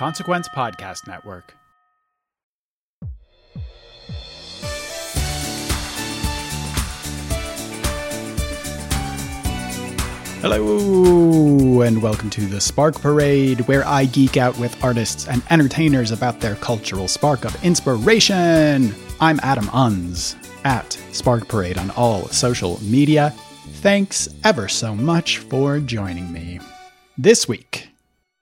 Consequence Podcast Network. Hello, and welcome to the Spark Parade, where I geek out with artists and entertainers about their cultural spark of inspiration. I'm Adam Unze, at Spark Parade on all social media. Thanks ever so much for joining me. This week,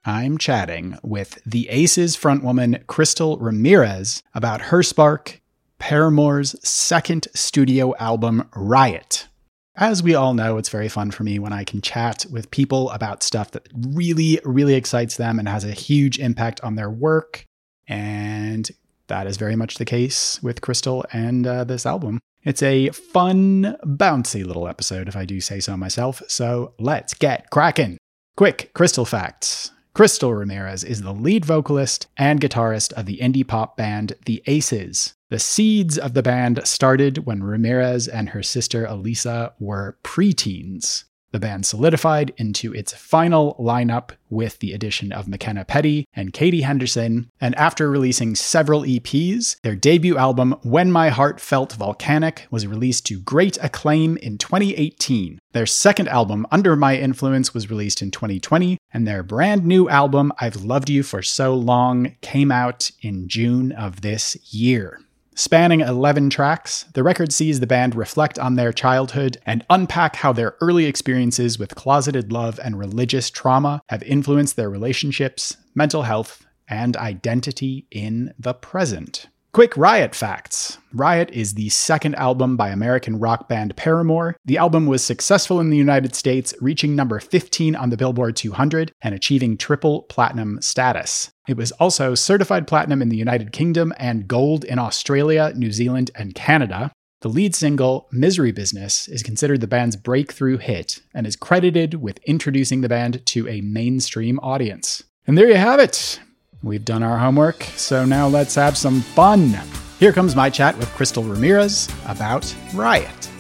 I'm chatting with the Aces frontwoman Cristal Ramirez about her spark, Paramore's second studio album, Riot. As we all know, it's very fun for me when I can chat with people about stuff that really, really excites them and has a huge impact on their work. And that is very much the case with Cristal and uh, this album. It's a fun, bouncy little episode, if I do say so myself. So let's get cracking. Quick Cristal facts. Cristal Ramirez is the lead vocalist and guitarist of the indie pop band The Aces. The seeds of the band started when Ramirez and her sister Alisa were preteens. The band solidified into its final lineup with the addition of McKenna Petty and Katie Henderson, and after releasing several EPs, their debut album, When My Heart Felt Volcanic, was released to great acclaim in 2018. Their second album, Under My Influence, was released in 2020, and their brand new album, I've Loved You for So Long, came out in June of this year. Spanning 11 tracks, the record sees the band reflect on their childhood and unpack how their early experiences with closeted love and religious trauma have influenced their relationships, mental health, and identity in the present. Quick Riot facts. Riot is the second album by American rock band Paramore. The album was successful in the United States, reaching number 15 on the Billboard 200 and achieving triple platinum status. It was also certified platinum in the United Kingdom and gold in Australia, New Zealand, and Canada. The lead single, Misery Business, is considered the band's breakthrough hit and is credited with introducing the band to a mainstream audience. And there you have it. We've done our homework, so now let's have some fun. Here comes my chat with Cristal Ramirez about Riot.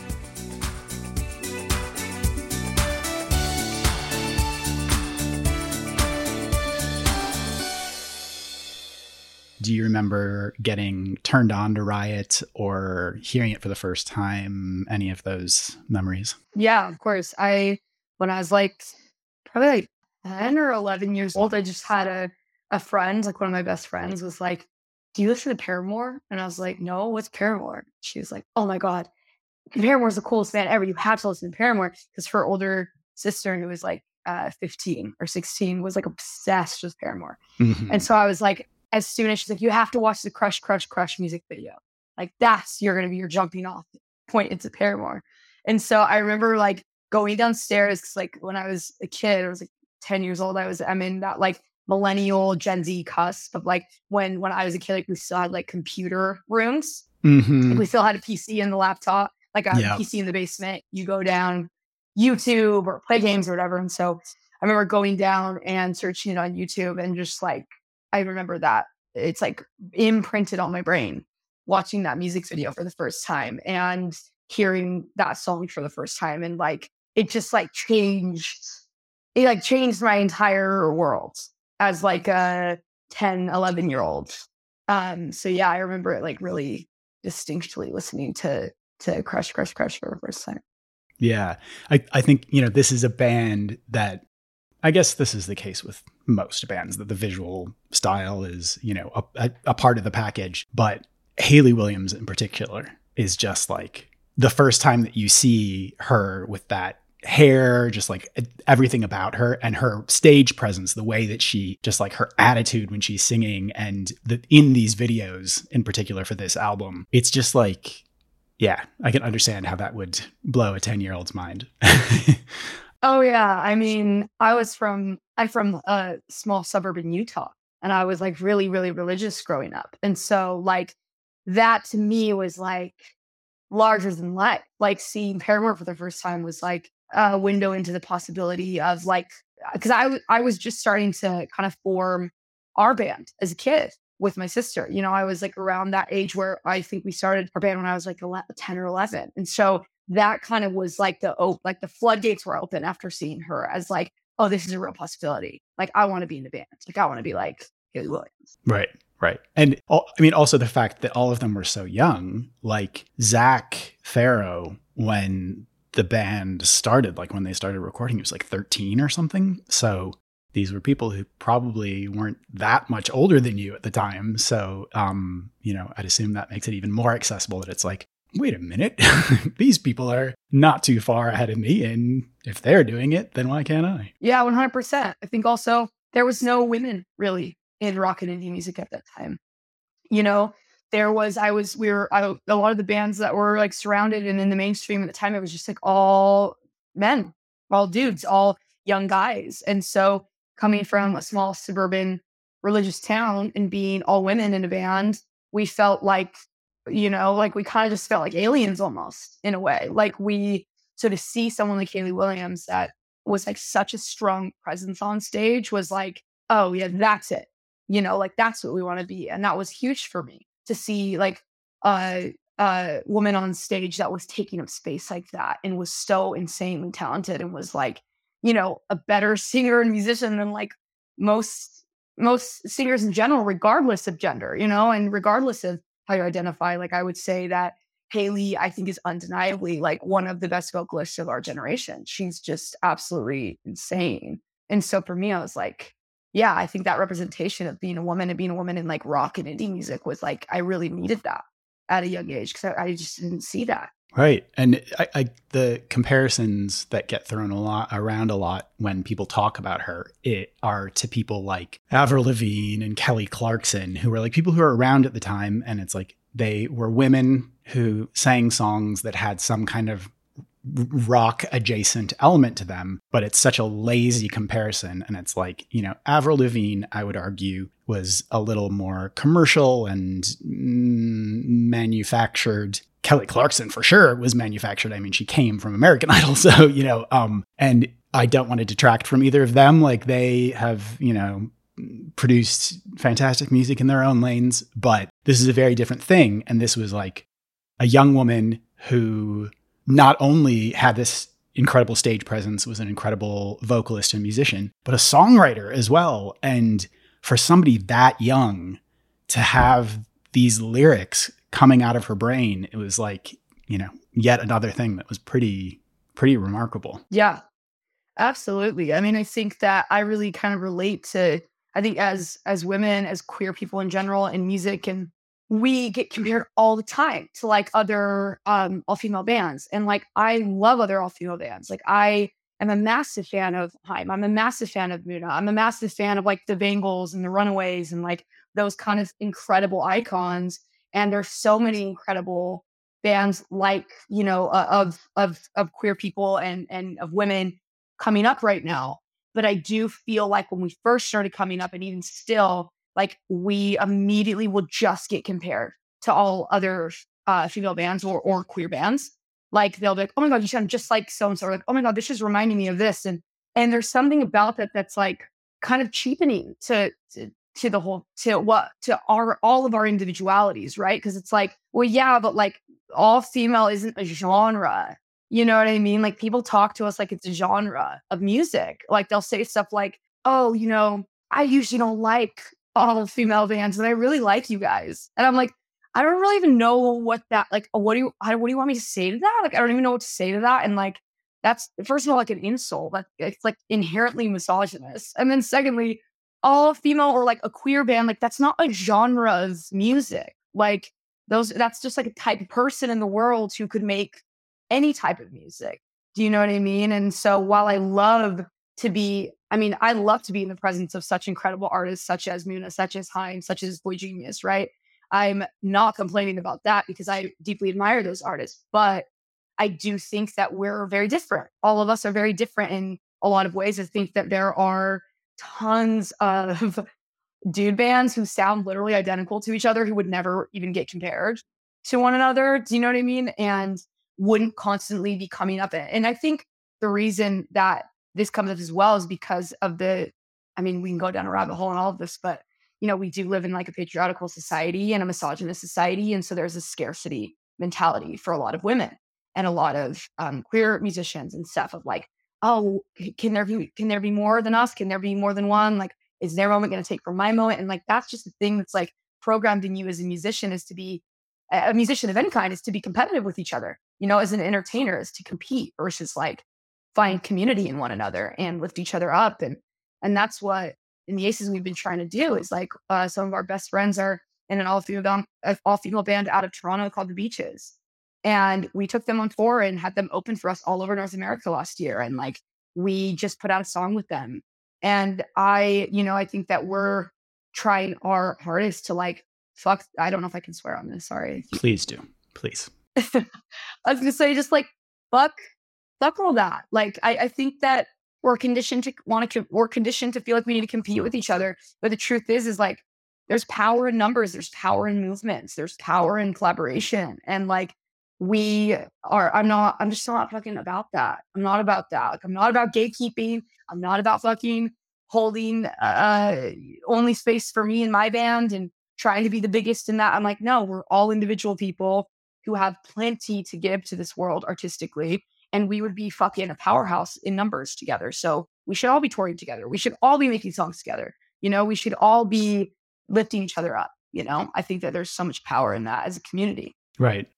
Do you remember getting turned on to Riot or hearing it for the first time? Any of those memories? Yeah, of course. I, when I was like probably like 10 or 11 years old, I just had a a friend, like one of my best friends, was like, Do you listen to Paramore? And I was like, No, what's Paramore? She was like, Oh my God, Paramore's the coolest band ever. You have to listen to Paramore because her older sister, who was like uh, 15 or 16, was like obsessed with Paramore. Mm-hmm. And so I was like, as soon as she's like, You have to watch the Crush, Crush, Crush music video. Like, that's you're going to be your jumping off point into Paramore. And so I remember like going downstairs because, like, when I was a kid, I was like 10 years old, I was, I'm in that like millennial Gen Z cusp of like when when I was a kid, like we still had like computer rooms. Mm-hmm. Like we still had a PC in the laptop, like a yep. PC in the basement. You go down YouTube or play games or whatever. And so I remember going down and searching it on YouTube and just like I remember that it's like imprinted on my brain watching that music video for the first time and hearing that song for the first time and like it just like changed it like changed my entire world as like a 10, 11 year old. Um, so yeah, I remember it like really distinctly listening to to Crush, Crush, Crush for the first time. Yeah. I, I think, you know, this is a band that I guess this is the case with most bands that the visual style is, you know, a, a, a part of the package. But Hayley Williams in particular is just like the first time that you see her with that hair, just like everything about her and her stage presence, the way that she just like her attitude when she's singing and the in these videos in particular for this album, it's just like yeah, I can understand how that would blow a 10 year old's mind. oh, yeah. I mean, I was from, I'm from a small suburb in Utah and I was like really, really religious growing up. And so, like, that to me was like larger than life. Like, seeing Paramore for the first time was like a window into the possibility of like, uh, because I, I was just starting to kind of form our band as a kid with my sister. You know, I was like around that age where I think we started our band when I was like 11, 10 or 11. And so that kind of was like the oh, like the floodgates were open after seeing her as like, oh, this is a real possibility. Like I want to be in a band. Like I want to be like Hayley Williams. Right. Right. And I mean, also the fact that all of them were so young, like Zac Farro, when the band started, like when they started recording, it was like 13 or something. So these were people who probably weren't that much older than you at the time. So, um, you know, I'd assume that makes it even more accessible that it's like, wait a minute, these people are not too far ahead of me. And if they're doing it, then why can't I? Yeah, 100%. I think also there was no women really in rock and indie music at that time. You know, there was, I was, we were, I, a lot of the bands that were like surrounded and in the mainstream at the time, it was just like all men, all dudes, all young guys. And so coming from a small suburban religious town and being all women in a band, we felt like, you know, like we kind of just felt like aliens almost in a way. Like we so to see someone like Hayley Williams that was like such a strong presence on stage was like, oh yeah, that's it. You know, like that's what we want to be. And that was huge for me to see like a, a woman on stage that was taking up space like that and was so insanely talented and was like you know, a better singer and musician than like most most singers in general, regardless of gender, you know, and regardless of how you identify. Like I would say that Hayley, I think, is undeniably like one of the best vocalists of our generation. She's just absolutely insane. And so for me, I was like, yeah, I think that representation of being a woman and being a woman in like rock and indie music was like, I really needed that at a young age because I, I just didn't see that. Right. And I, I, the comparisons that get thrown a lot around a lot when people talk about her it are to people like Avril Lavigne and Kelly Clarkson, who were like people who were around at the time. And it's like they were women who sang songs that had some kind of rock adjacent element to them, but it's such a lazy comparison. And it's like, you know, Avril Lavigne, I would argue, was a little more commercial and manufactured Kelly Clarkson for sure was manufactured. I mean, she came from American Idol, so you know, um, and I don't want to detract from either of them. Like they have, you know, produced fantastic music in their own lanes, but this is a very different thing. And this was like a young woman who not only had this incredible stage presence, was an incredible vocalist and musician, but a songwriter as well. And for somebody that young to have these lyrics coming out of her brain, it was like, you know, yet another thing that was pretty, pretty remarkable. Yeah, absolutely. I mean, I think that I really kind of relate to, I think as, as women, as queer people in general in music and we get compared all the time to like other um all female bands and like i love other all female bands like i am a massive fan of Haim. i'm a massive fan of Muna. i'm a massive fan of like the Bangles and the runaways and like those kind of incredible icons and there's so many incredible bands like you know uh, of of of queer people and and of women coming up right now but i do feel like when we first started coming up and even still like we immediately will just get compared to all other uh, female bands or or queer bands. Like they'll be like oh my god you sound just like so and so like oh my god this is reminding me of this. And and there's something about that that's like kind of cheapening to, to to the whole to what to our all of our individualities right? Because it's like well yeah but like all female isn't a genre. You know what i mean? Like people talk to us like it's a genre of music. Like they'll say stuff like oh you know i usually don't like all female bands and i really like you guys and i'm like I don't really even know what that like. What do you I, what do you want me to say to that? Like I don't even know what to say to that. And like that's first of all like an insult. That it's like inherently misogynist. And then secondly, all female or like a queer band like that's not a genre of music. Like those that's just like a type of person in the world who could make any type of music. Do you know what I mean? And so while I love to be, I mean, I love to be in the presence of such incredible artists such as Muna, such as Haim, such as boygenius, right? I'm not complaining about that because I deeply admire those artists. But I do think that we're very different. All of us are very different in a lot of ways. I think that there are tons of dude bands who sound literally identical to each other who would never even get compared to one another. Do you know what I mean? And wouldn't constantly be coming up. And I think the reason that this comes up as well is because of the, I mean, we can go down a rabbit hole in all of this, but you know, we do live in like a patriarchal society and a misogynist society. And so there's a scarcity mentality for a lot of women and a lot of um, queer musicians and stuff of like, oh, can there be can there be more than us? Can there be more than one? Like, is their moment going to take from my moment? And like that's just the thing that's like programmed in you as a musician is to be a musician of any kind is to be competitive with each other. You know, as an entertainer is to compete versus like find community in one another and lift each other up. And and that's what in the Aces we've been trying to do is like uh, some of our best friends are in an all female all female band out of Toronto called the Beaches, and we took them on tour and had them open for us all over North America last year, and like we just put out a song with them, and I you know I think that we're trying our hardest to like fuck. I don't know if I can swear on this. Sorry. Please do, please. I was gonna say just like fuck fuck all that. Like I, I think that we're conditioned to want to we're conditioned to feel like we need to compete with each other but the truth is is like there's power in numbers there's power in movements there's power in collaboration and like we are i'm not i'm just not fucking about that. I'm not about that. Like i'm not about gatekeeping. I'm not about fucking holding uh only space for me and my band and trying to be the biggest in that. I'm like no we're all individual people who have plenty to give to this world artistically and we would be fucking a powerhouse in numbers together. So we should all be touring together. We should all be making songs together. You know, we should all be lifting each other up. You know, I think that there's so much power in that as a community. Right.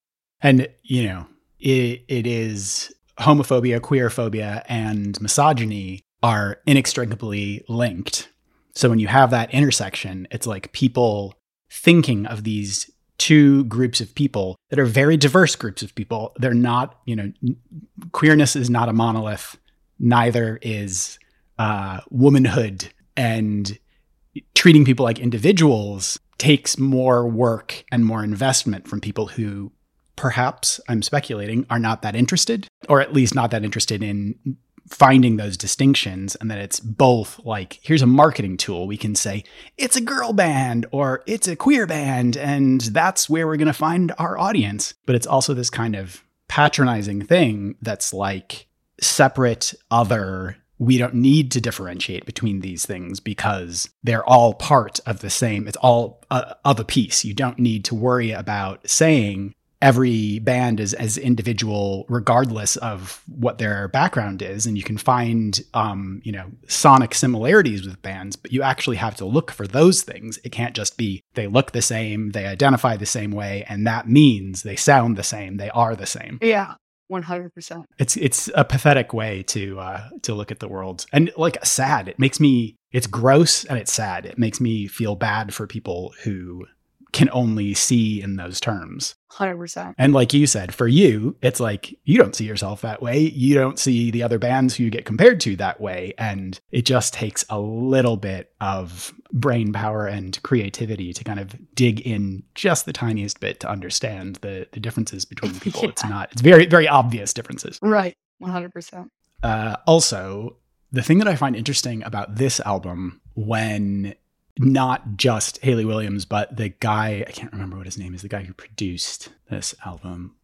And, you know, it, it is homophobia, queerphobia, and misogyny are inextricably linked. So when you have that intersection, it's like people thinking of these two groups of people that are very diverse groups of people. They're not, you know, queerness is not a monolith. Neither is uh, womanhood. And treating people like individuals takes more work and more investment from people who perhaps, I'm speculating, are not that interested, or at least not that interested in finding those distinctions and that it's both like here's a marketing tool we can say it's a girl band or it's a queer band and that's where we're going to find our audience. But it's also this kind of patronizing thing that's like separate other. We don't need to differentiate between these things because they're all part of the same. It's all uh, of a piece. You don't need to worry about saying every band is as individual regardless of what their background is. And you can find um, you know sonic similarities with bands but you actually have to look for those things. It can't just be they look the same they identify the same way and that means they sound the same they are the same. Yeah 100% it's it's a pathetic way to uh to look at the world. And like sad. It makes me it's gross and it's sad. It makes me feel bad for people who can only see in those terms. 100%. And like you said, for you, it's like you don't see yourself that way. You don't see the other bands who you get compared to that way. And it just takes a little bit of brain power and creativity to kind of dig in just the tiniest bit to understand the, the differences between people. yeah. It's not, it's very, very obvious differences. Right. 100%. Uh, also, the thing that I find interesting about this album when not just Hayley Williams, but the guy, I can't remember what his name is, the guy who produced this album,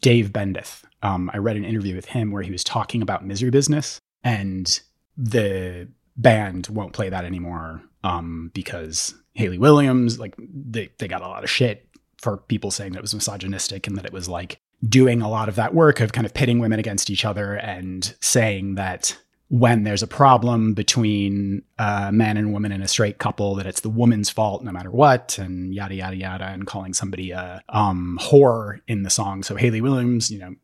Dave Bendeth. Um, I read an interview with him where he was talking about Misery Business, and the band won't play that anymore um, because Hayley Williams, like, they, they got a lot of shit for people saying that it was misogynistic and that it was like doing a lot of that work of kind of pitting women against each other and saying that when there's a problem between a man and woman in a straight couple that it's the woman's fault no matter what and yada yada yada and calling somebody a um whore in the song. So hayley williams you know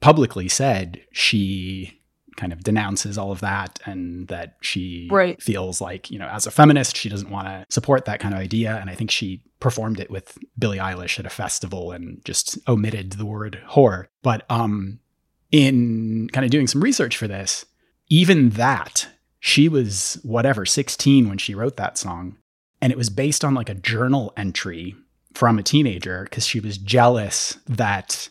publicly said she kind of denounces all of that and that she Right. feels like you know as a feminist she doesn't want to support that kind of idea. And i think she performed it with billie eilish at a festival and just omitted the word whore. But um in kind of doing some research for this even that she was whatever 16 when she wrote that song and it was based on like a journal entry from a teenager because she was jealous that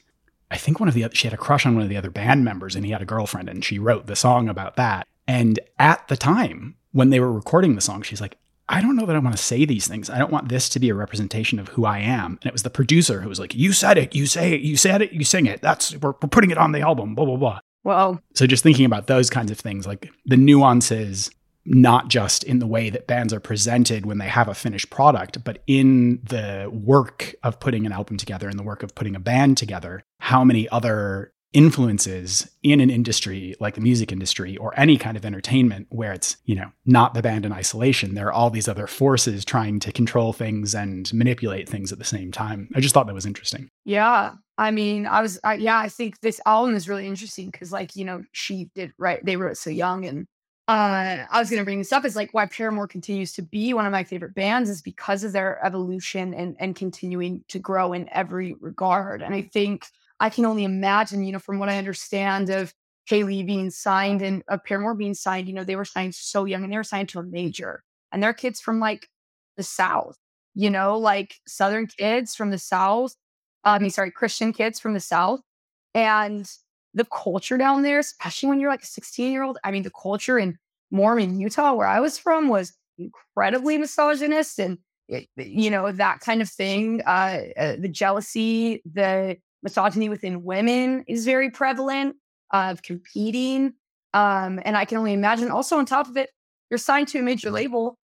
I think one of the other, she had a crush on one of the other band members and he had a girlfriend and she wrote the song about that. And at the time when they were recording the song, she's like, I don't know that I want to say these things. I don't want this to be a representation of who I am. And it was the producer who was like, You said it, you say it, you said it, you sing it. That's we're, we're putting it on the album, blah, blah, blah. Well, So just thinking about those kinds of things, like the nuances, not just in the way that bands are presented when they have a finished product, but in the work of putting an album together, in the work of putting a band together, how many other influences in an industry like the music industry or any kind of entertainment where it's, you know, not the band in isolation. There are all these other forces trying to control things and manipulate things at the same time. I just thought that was interesting. Yeah. I mean, I was, I, yeah, I think this album is really interesting because, like, you know, she did right. They wrote so young. And uh, I was going to bring this up is like why Paramore continues to be one of my favorite bands is because of their evolution and, and continuing to grow in every regard. And I think I can only imagine, you know, from what I understand of Hayley being signed and of Paramore being signed, you know, they were signed so young and they were signed to a major and they're kids from like the South, you know, like Southern kids from the South I mean, sorry, Christian kids from the South. And the culture down there, especially when you're like a 16 year old, I mean, the culture in Mormon, Utah, where I was from, was incredibly misogynist and, you know, that kind of thing. Uh, uh, the jealousy, the misogyny within women is very prevalent of competing. Um, and I can only imagine also on top of it, you're signed to a major label,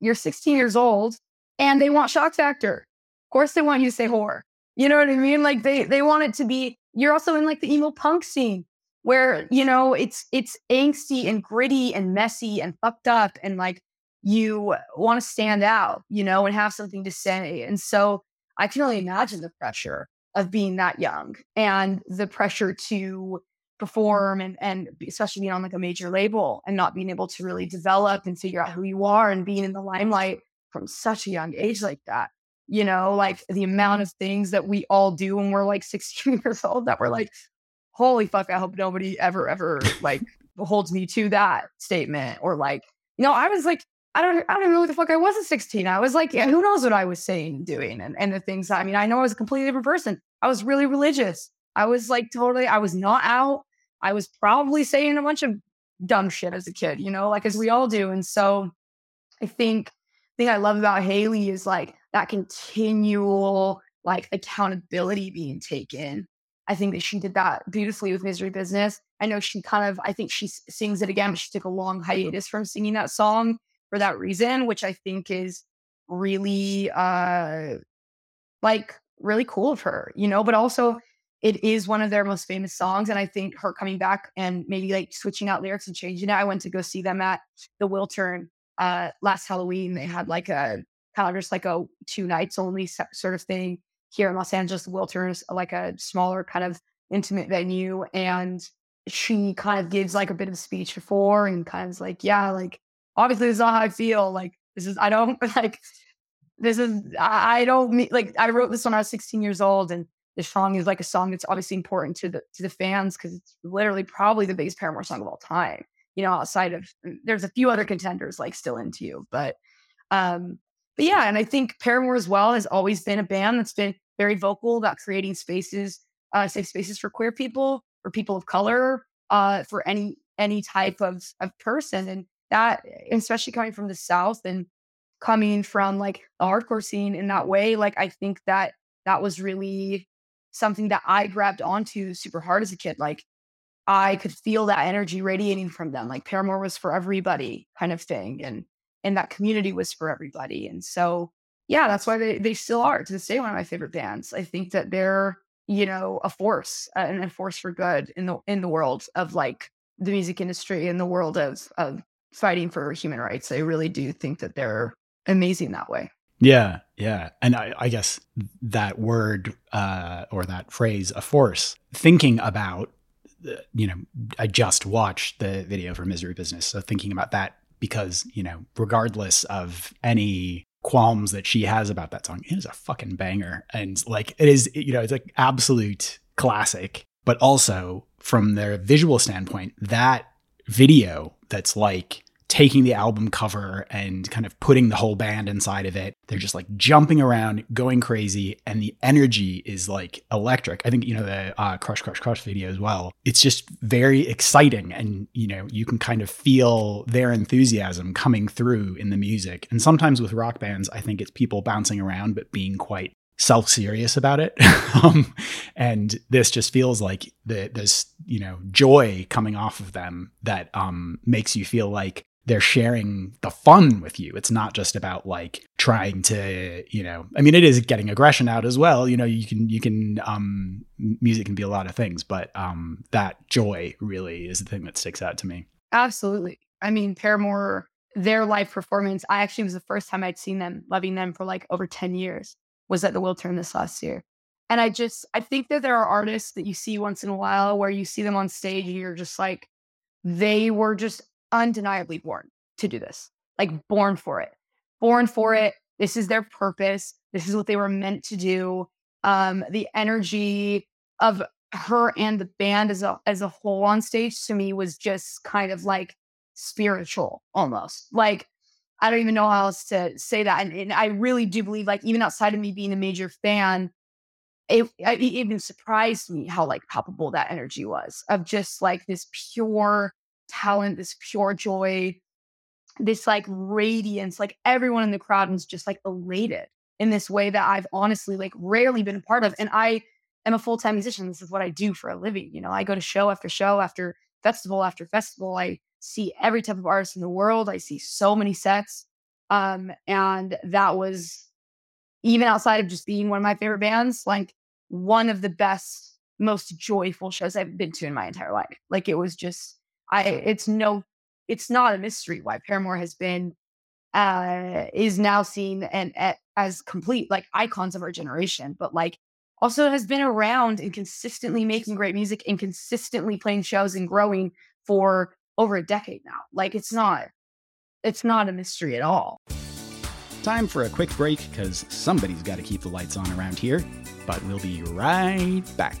you're 16 years old, and they want shock factor. Of course, they want you to say whore. You know what I mean? Like they they want it to be. You're also in like the emo punk scene where you know it's it's angsty and gritty and messy and fucked up and like you want to stand out, you know, and have something to say. And so I can only imagine the pressure of being that young and the pressure to perform and and especially being on like a major label and not being able to really develop and figure out who you are and being in the limelight from such a young age like that you know, like the amount of things that we all do when we're like 16 years old that we're like, holy fuck, I hope nobody ever, ever like holds me to that statement. Or like, you know, I was like, I don't, I don't know what the fuck I was at 16. I was like, yeah, who knows what I was saying, doing, and, and the things. I mean, I know I was a completely different person. I was really religious. I was like totally, I was not out. I was probably saying a bunch of dumb shit as a kid, you know, like as we all do. And so I think thing I love about Hayley is like that continual like accountability being taken. I think that she did that beautifully with Misery Business. I know she kind of, I think she sings it again, but she took a long hiatus from singing that song for that reason, which I think is really, uh, like really cool of her, you know, but also it is one of their most famous songs. And I think her coming back and maybe like switching out lyrics and changing it. I went to go see them at the Wiltern uh last Halloween. They had like a kind of just like a two nights only sort of thing here in Los Angeles. The Wiltern is like a smaller kind of intimate venue. And she kind of gives like a bit of speech before and kind of like, yeah, like obviously this is not how I feel. Like this is I don't like this is I don't mean like I wrote this when I was 16 years old and this song is like a song that's obviously important to the to the fans because it's literally probably the biggest Paramore song of all time. You know, outside of there's a few other contenders like still into you, but um, but yeah, and I think Paramore as well has always been a band that's been very vocal about creating spaces, uh, safe spaces for queer people, for people of color, uh, for any any type of of person, and that especially coming from the South and coming from like the hardcore scene in that way, like I think that that was really something that I grabbed onto super hard as a kid. Like I could feel that energy radiating from them. Like Paramore was for everybody kind of thing. And and that community was for everybody. And so yeah, that's why they, they still are to this day one of my favorite bands. I think that they're, you know, a force and a force for good in the in the world of like the music industry and the world of of fighting for human rights. I really do think that they're amazing that way. Yeah, yeah. And I, I guess that word uh, or that phrase, a force, thinking about, uh, you know, I just watched the video for Misery Business. So thinking about that because, you know, regardless of any qualms that she has about that song, it is a fucking banger. And like, it is, you know, it's like absolute classic. But also from their visual standpoint, that video that's like taking the album cover and kind of putting the whole band inside of it. They're just like jumping around, going crazy, and the energy is like electric. I think, you know, the uh, Crush, Crush, Crush video as well. It's just very exciting. And, you know, you can kind of feel their enthusiasm coming through in the music. And sometimes with rock bands, I think it's people bouncing around, but being quite self serious about it. um, and this just feels like the, this, you know, joy coming off of them that um, makes you feel like they're sharing the fun with you. It's not just about like trying to, you know, I mean, it is getting aggression out as well. You know, you can, you can, um, music can be a lot of things, but, um, that joy really is the thing that sticks out to me. Absolutely. I mean, Paramore, their live performance, I actually was the first time I'd seen them, loving them for like over 10 years, was at the Wiltern this last year. And I just, I think that there are artists that you see once in a while where you see them on stage and you're just like, they were just undeniably born to do this, like born for it, born for mm-hmm. it. This is their purpose. This is what they were meant to do. Um, the energy of her and the band as a as a whole on stage to me was just kind of like spiritual almost. Like I don't even know how else to say that. And, and I really do believe, like, even outside of me being a major fan, it, it, even surprised me how like palpable that energy was of just like this pure talent, this pure joy, this like radiance. Like everyone in the crowd was just like elated in this way that I've honestly like rarely been a part of. And I am a full time musician. This is what I do for a living. You know, I go to show after show after festival after festival. I see every type of artist in the world. I see so many sets. Um, and that was even outside of just being one of my favorite bands, like one of the best, most joyful shows I've been to in my entire life. Like it was just I it's no it's not a mystery why Paramore has been uh is now seen and as complete like icons of our generation, but like also has been around and consistently making great music and consistently playing shows and growing for over a decade now. Like it's not it's not a mystery at all. Time for a quick break because somebody's got to keep the lights on around here, but we'll be right back.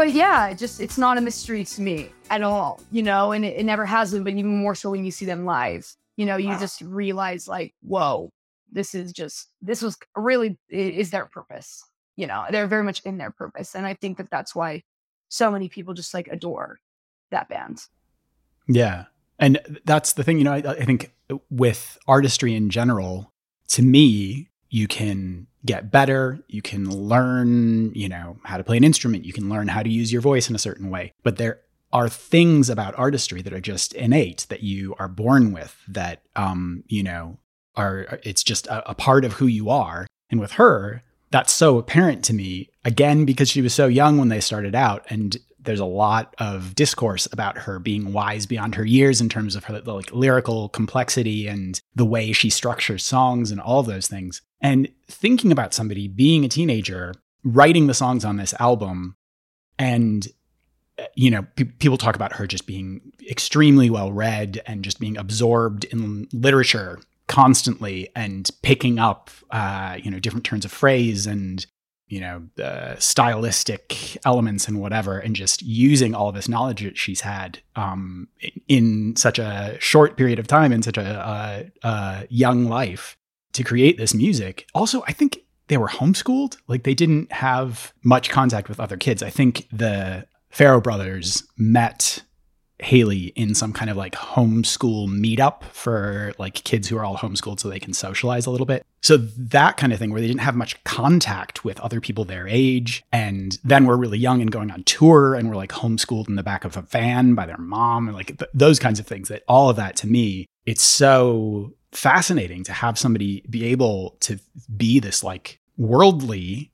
But yeah, it just it's not a mystery to me at all, you know, and it, it never has been, but even more so when you see them live, you know, you just realize like, whoa, this is just this was really is their purpose, you know, they're very much in their purpose, and I think that that's why so many people just like adore that band. Yeah, and that's the thing, you know, I, I think with artistry in general, to me, you can get better, you can learn, you know, how to play an instrument, you can learn how to use your voice in a certain way. But there are things about artistry that are just innate that you are born with that um, you know, are it's just a, a part of who you are. And with her, that's so apparent to me again because she was so young when they started out and there's a lot of discourse about her being wise beyond her years in terms of her like lyrical complexity and the way she structures songs and all those things. And thinking about somebody being a teenager, writing the songs on this album, and uh, you know, pe- people talk about her just being extremely well read and just being absorbed in literature constantly and picking up, uh, you know, different turns of phrase and you know, uh, stylistic elements and whatever, and just using all this knowledge that she's had um, in such a short period of time, in such a, a, a young life, to create this music. Also, I think they were homeschooled. Like they didn't have much contact with other kids. I think the Farro brothers met Hayley in some kind of like homeschool meetup for like kids who are all homeschooled so they can socialize a little bit. So that kind of thing where they didn't have much contact with other people their age. And then we're really young and going on tour and we're like homeschooled in the back of a van by their mom and like th- those kinds of things that all of that to me, it's so fascinating to have somebody be able to be this like worldly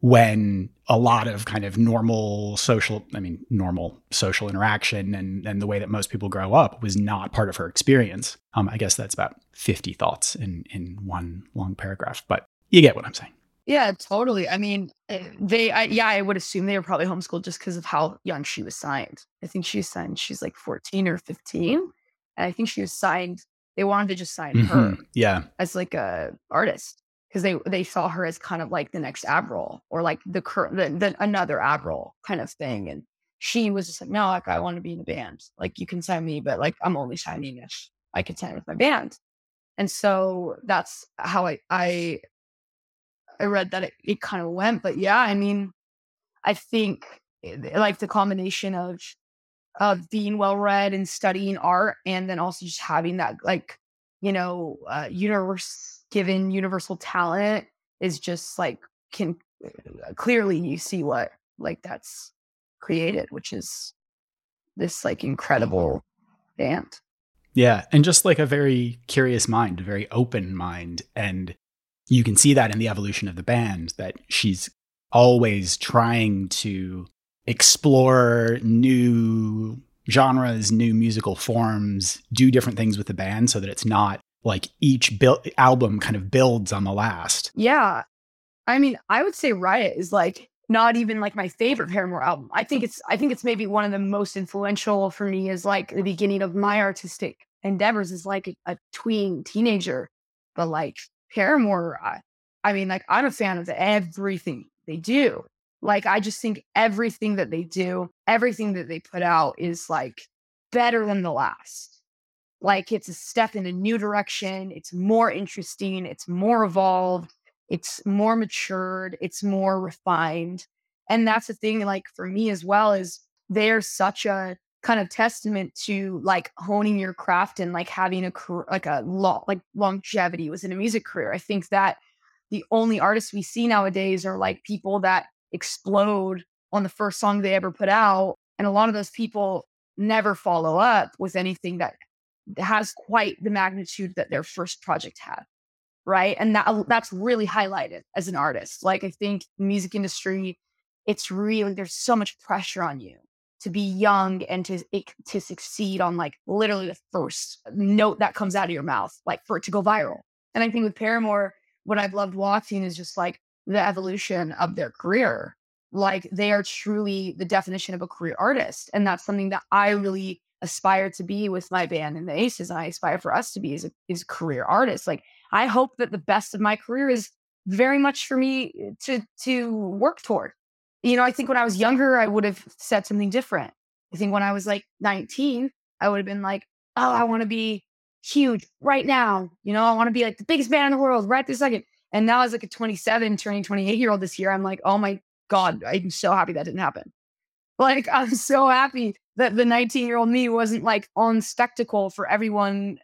when a lot of kind of normal social i mean normal social interaction and and the way that most people grow up was not part of her experience. Um i guess that's about 50 thoughts in in one long paragraph but you get what i'm saying. Yeah totally. I mean eh, they I, yeah i would assume they were probably homeschooled just because of how young she was signed. I think she was signed she's like 14 or 15 and i think she was signed they wanted to just sign mm-hmm. her yeah. as like a artist because they they saw her as kind of like the next Avril or like the current the, the, another Avril kind of thing and she was just like no like I want to be in a band. Like you can sign me but like I'm only signing if I can sign with my band. And so that's how I I I read that it, it kind of went but yeah I mean I think eh, like the combination of of being well read and studying art and then also just having that like you know uh universe given universal talent is just like can uh, clearly you see what like that's created which is this like incredible band. Yeah and just like a very curious mind a very open mind and you can see that in the evolution of the band that she's always trying to explore new genres new musical forms do different things with the band so that it's not like each album kind of builds on the last. Yeah. I mean, I would say Riot is like not even like my favorite Paramore album. I think it's I think it's maybe one of the most influential for me is like the beginning of my artistic endeavors is like a, a tween teenager. But like Paramore, I, I mean, like I'm a fan of everything they do. Like I just think everything that they do, everything that they put out is like better than the last like it's a step in a new direction. It's more interesting. It's more evolved. It's more matured. It's more refined. And that's the thing, like for me as well, is they're such a kind of testament to like honing your craft and like having a career, like a lot like longevity within a music career. I think that the only artists we see nowadays are like people that explode on the first song they ever put out. And a lot of those people never follow up with anything that has quite the magnitude that their first project had right? And that that's really highlighted as an artist. Like i think music industry it's really there's so much pressure on you to be young and to to succeed on like literally the first note that comes out of your mouth like for it to go viral. And i think with paramore what i've loved watching is just like the evolution of their career. Like they are truly the definition of a career artist and that's something that i really aspire to be with my band and the Aces, and I aspire for us to be as a, career artist. Like I hope that the best of my career is very much for me eh, to to work toward. You know, I think when I was younger, I would have said something different. I think when I was like 19, I would have been like, oh, I want to be huge right now. You know, I want to be like the biggest band in the world right this second. And now as like a 27, turning 28 year old this year, I'm like, oh my God, I'm so happy that didn't happen. Like, I'm so happy that the 19 year old me wasn't like on spectacle for everyone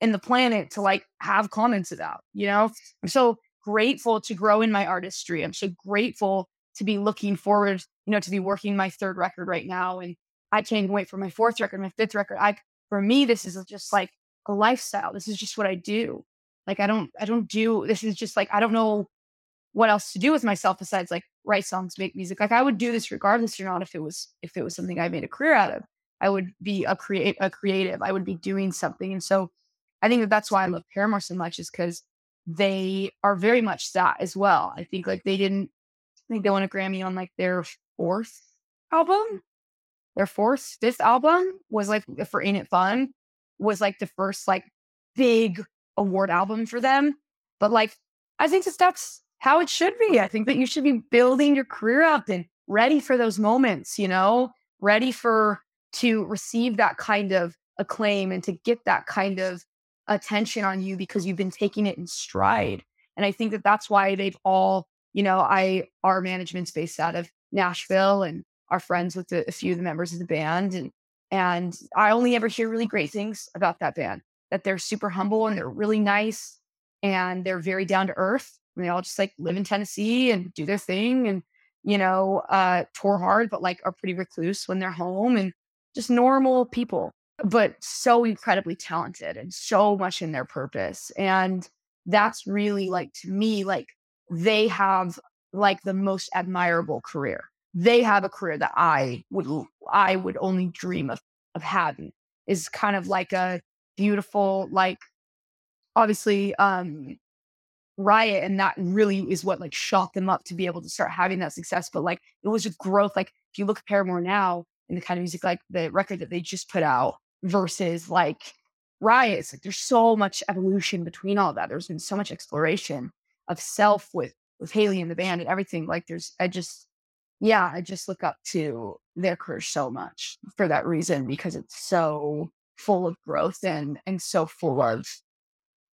in the planet to like have comments about, you know? I'm so grateful to grow in my artistry. I'm so grateful to be looking forward, you know, to be working my third record right now. And I can't wait for my fourth record, my fifth record. I for me, this is just like a lifestyle. This is just what I do. Like I don't I don't do this is just like I don't know what else to do with myself besides like write songs, make music. Like I would do this regardless or not if it was if it was something I made a career out of. I would be a create a creative. I would be doing something. And so I think that that's why I love Paramore so much is because they are very much that as well. I think like they didn't I think they won a Grammy on like their fourth album. Their fourth, fifth album was like for Ain't It Fun was like the first like big award album for them. But like I think that that's how it should be. I think that you should be building your career up and ready for those moments, you know, ready for to receive that kind of acclaim and to get that kind of attention on you because you've been taking it in stride. And I think that that's why they've all, you know, I our management's based out of Nashville and are friends with a, a few of the members of the band and and I only ever hear really great things about that band that they're super humble and they're really nice and they're very down to earth they all just like live in Tennessee and do their thing and, you know, uh, tour hard, but like are pretty recluse when they're home and just normal people, but so incredibly talented and so much in their purpose. And that's really like to me, like they have like the most admirable career. They have a career that I would I would only dream of of having is kind of like a beautiful, like obviously um riot and that really is what like shocked them up to be able to start having that success but like it was just growth like if you look at paramore now and the kind of music like the record that they just put out versus like riots like there's so much evolution between all that there's been so much exploration of self with with hayley and the band and everything like there's i just yeah i just look up to their career so much for that reason because it's so full of growth and and so full of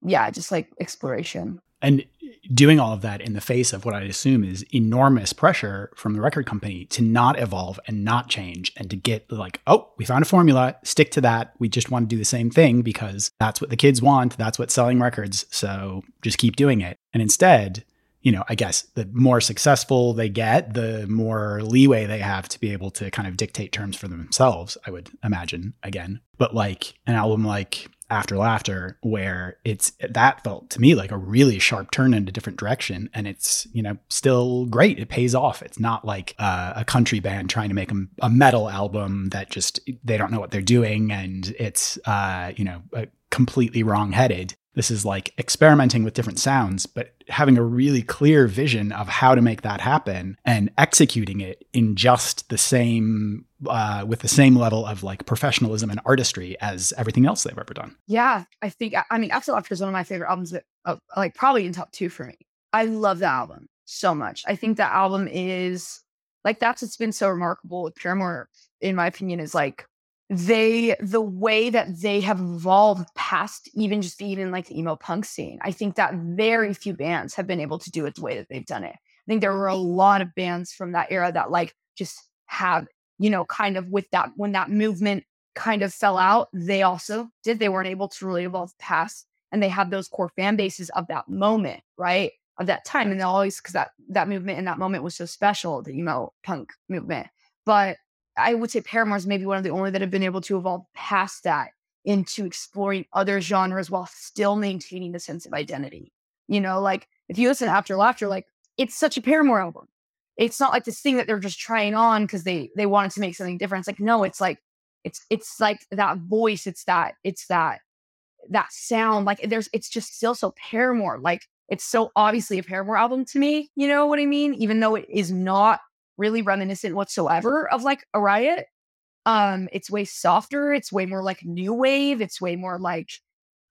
yeah just like exploration and doing all of that in the face of what I assume is enormous pressure from the record company to not evolve and not change and to get like, oh, we found a formula, stick to that. We just want to do the same thing because that's what the kids want. That's what's selling records. So just keep doing it. And instead, you know, I guess the more successful they get, the more leeway they have to be able to kind of dictate terms for themselves, I would imagine again. But like an album like after laughter where it's that felt to me like a really sharp turn in a different direction. And it's you know still great. It pays off. It's not like uh, a country band trying to make a, a, metal album that just they don't know what they're doing. And it's uh, you know completely wrong headed this is like experimenting with different sounds, but having a really clear vision of how to make that happen and executing it in just the same, uh, with the same level of like professionalism and artistry as everything else they've ever done. Yeah, I think, I mean, After Laughter is one of my favorite albums that, uh, like, probably in top two for me. I love that album so much. I think that album is like, that's what's been so remarkable with Paramore, in my opinion, is like, they the way that they have evolved past even just even like the emo punk scene i think that very few bands have been able to do it the way that they've done it. I think there were a lot of bands from that era that like just have you know kind of with that when that movement kind of fell out they also did. They weren't able to really evolve past and they had those core fan bases of that moment right? Of that time and they always because that that movement in that moment was so special the emo punk movement. But I would say Paramore is maybe one of the only that have been able to evolve past that into exploring other genres while still maintaining the sense of identity. You know, like if you listen to After Laughter, like it's such a Paramore album. It's not like this thing that they're just trying on because they they wanted to make something different. It's like no, it's like it's it's like that voice. It's that it's that that sound. Like there's it's just still so Paramore. Like it's so obviously a Paramore album to me. You know what I mean? Even though it is not really reminiscent whatsoever of like a riot. Um, it's way softer. It's way more like new wave. It's way more like,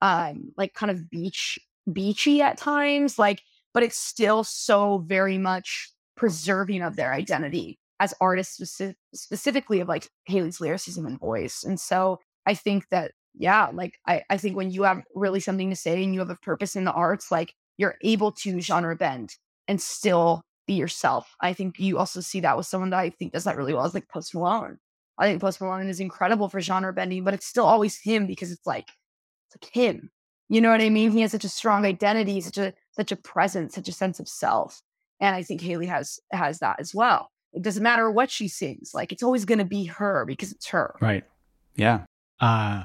um, like kind of beach beachy at times. Like, but it's still so very much preserving of their identity as artists, speci- specifically of like Hayley's lyricism and voice. And so I think that yeah, like I, I think when you have really something to say and you have a purpose in the arts, like you're able to genre bend and still be yourself. I think you also see that with someone that I think does that really well is like Post Malone. I think Post Malone is incredible for genre bending, but it's still always him because it's like it's like him. You know what I mean? He has such a strong identity, such a such a presence, such a sense of self. And I think Hayley has has that as well. It doesn't matter what she sings, like it's always going to be her because it's her. Right. Yeah. Uh,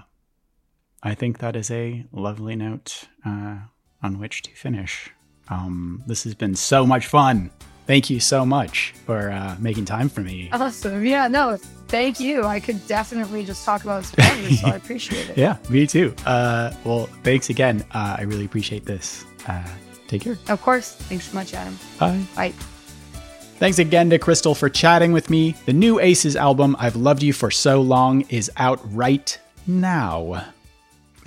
I think that is a lovely note uh, on which to finish. Um, this has been so much fun. Thank you so much for uh, making time for me. Awesome. Yeah, no, thank you. I could definitely just talk about Spanish, so I appreciate it. Yeah, me too. Uh, well, thanks again. Uh, I really appreciate this. Uh, take care. Of course. Thanks so much, Adam. Bye. Bye. Thanks again to Cristal for chatting with me. The new Aces album, I've Loved You for So Long, is out right now.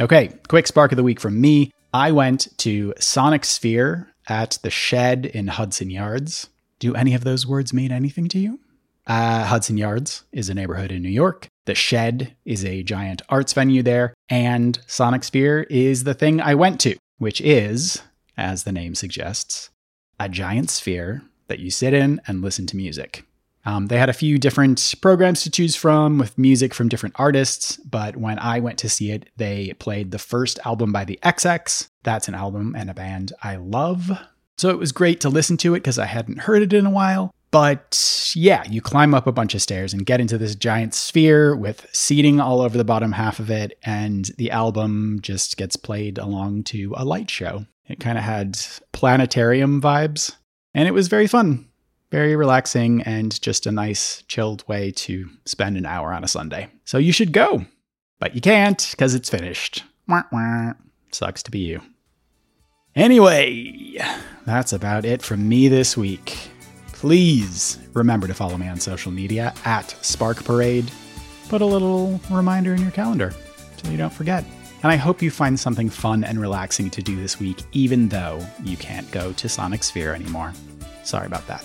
Okay, quick spark of the week from me. I went to Sonic Sphere at the Shed in Hudson Yards. Do any of those words mean anything to you? Uh, Hudson Yards is a neighborhood in New York. The Shed is a giant arts venue there. And Sonic Sphere is the thing I went to, which is, as the name suggests, a giant sphere that you sit in and listen to music. Um, they had a few different programs to choose from with music from different artists, but when I went to see it, they played the first album by the XX. That's an album and a band I love. So it was great to listen to it because I hadn't heard it in a while. But yeah, you climb up a bunch of stairs and get into this giant sphere with seating all over the bottom half of it, and the album just gets played along to a light show. It kind of had planetarium vibes, and it was very fun very relaxing and just a nice, chilled way to spend an hour on a Sunday. So you should go, but you can't because it's finished. Wah, wah. Sucks to be you. Anyway, that's about it from me this week. Please remember to follow me on social media at Spark Parade. Put a little reminder in your calendar so you don't forget. And I hope you find something fun and relaxing to do this week, even though you can't go to Sonic Sphere anymore. Sorry about that.